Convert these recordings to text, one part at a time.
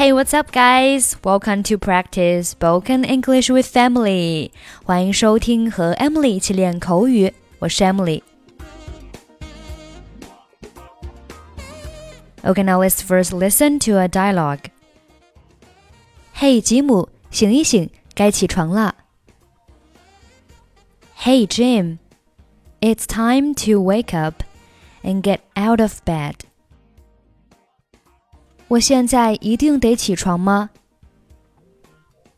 Hey, what's up, guys? Welcome to practice spoken English with Emily. 欢迎收听和 Emily 一起练口语，我是 Emily。Okay, now let's first listen to a dialogue. Hey, 吉姆，醒一醒，该起床了。Hey, Jim, it's time to wake up and get out of bed. 我现在一定得起床吗？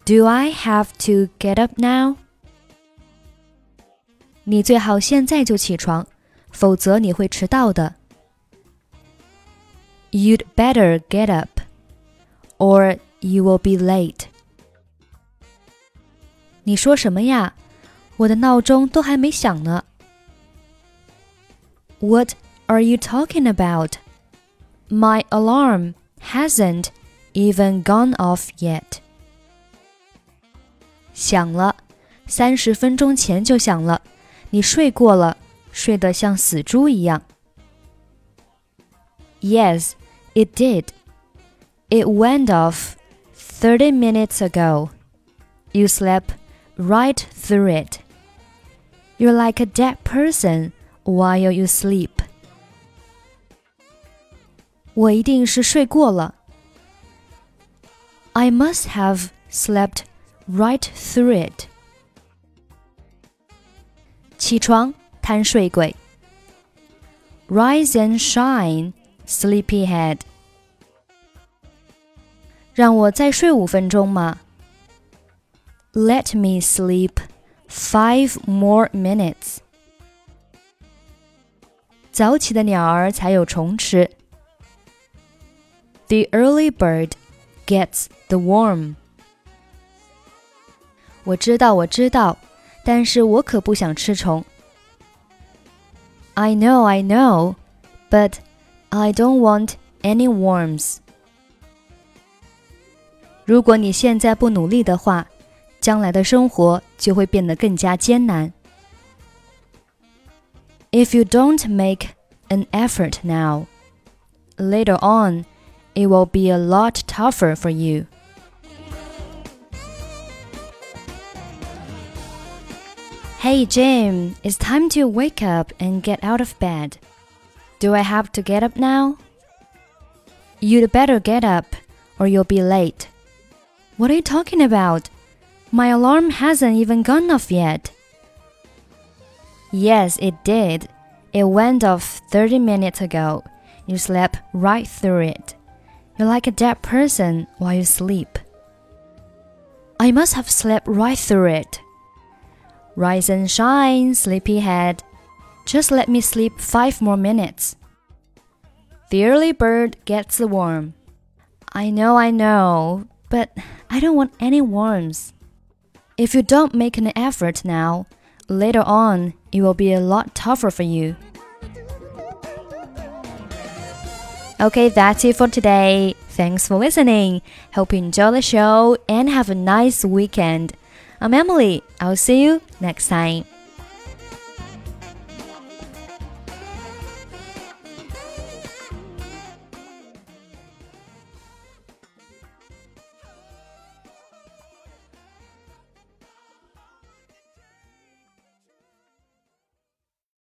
Do I have to get up now？你最好现在就起床，否则你会迟到的。You'd better get up, or you will be late. 你说什么呀？我的闹钟都还没响呢。What are you talking about? My alarm hasn't even gone off yet. 响了，三十分钟前就响了。你睡过了，睡得像死猪一样。Yes, it did. It went off thirty minutes ago. You slept right through it. You're like a dead person while you sleep. 我一定是睡过了。I must have slept right through it. 起床，贪睡鬼。Rise and shine, sleepyhead. 让我再睡五分钟嘛。Let me sleep five more minutes. 早起的鸟儿才有虫吃。 the early bird gets the worm. 我知道，我知道，但是我可不想吃虫。I know, I know, but I don't want any worms. 如果你现在不努力的话，将来的生活就会变得更加艰难。If you don't make an effort now, later on it will be a lot tougher for you. Hey Jim, it's time to wake up and get out of bed. Do I have to get up now? You'd better get up or you'll be late. What are you talking about? My alarm hasn't even gone off yet. Yes, it did. It went off 30 minutes ago. You slept right through it. You're like a dead person while you sleep. I must have slept right through it. Rise and shine, sleepyhead. Just let me sleep five more minutes. The early bird gets the worm. I know, I know, but I don't want any worms. If you don't make an effort now, later on it will be a lot tougher for you. Okay, that's it for today. Thanks for listening. Hope you enjoy the show and have a nice weekend. I'm Emily. I'll see you next time.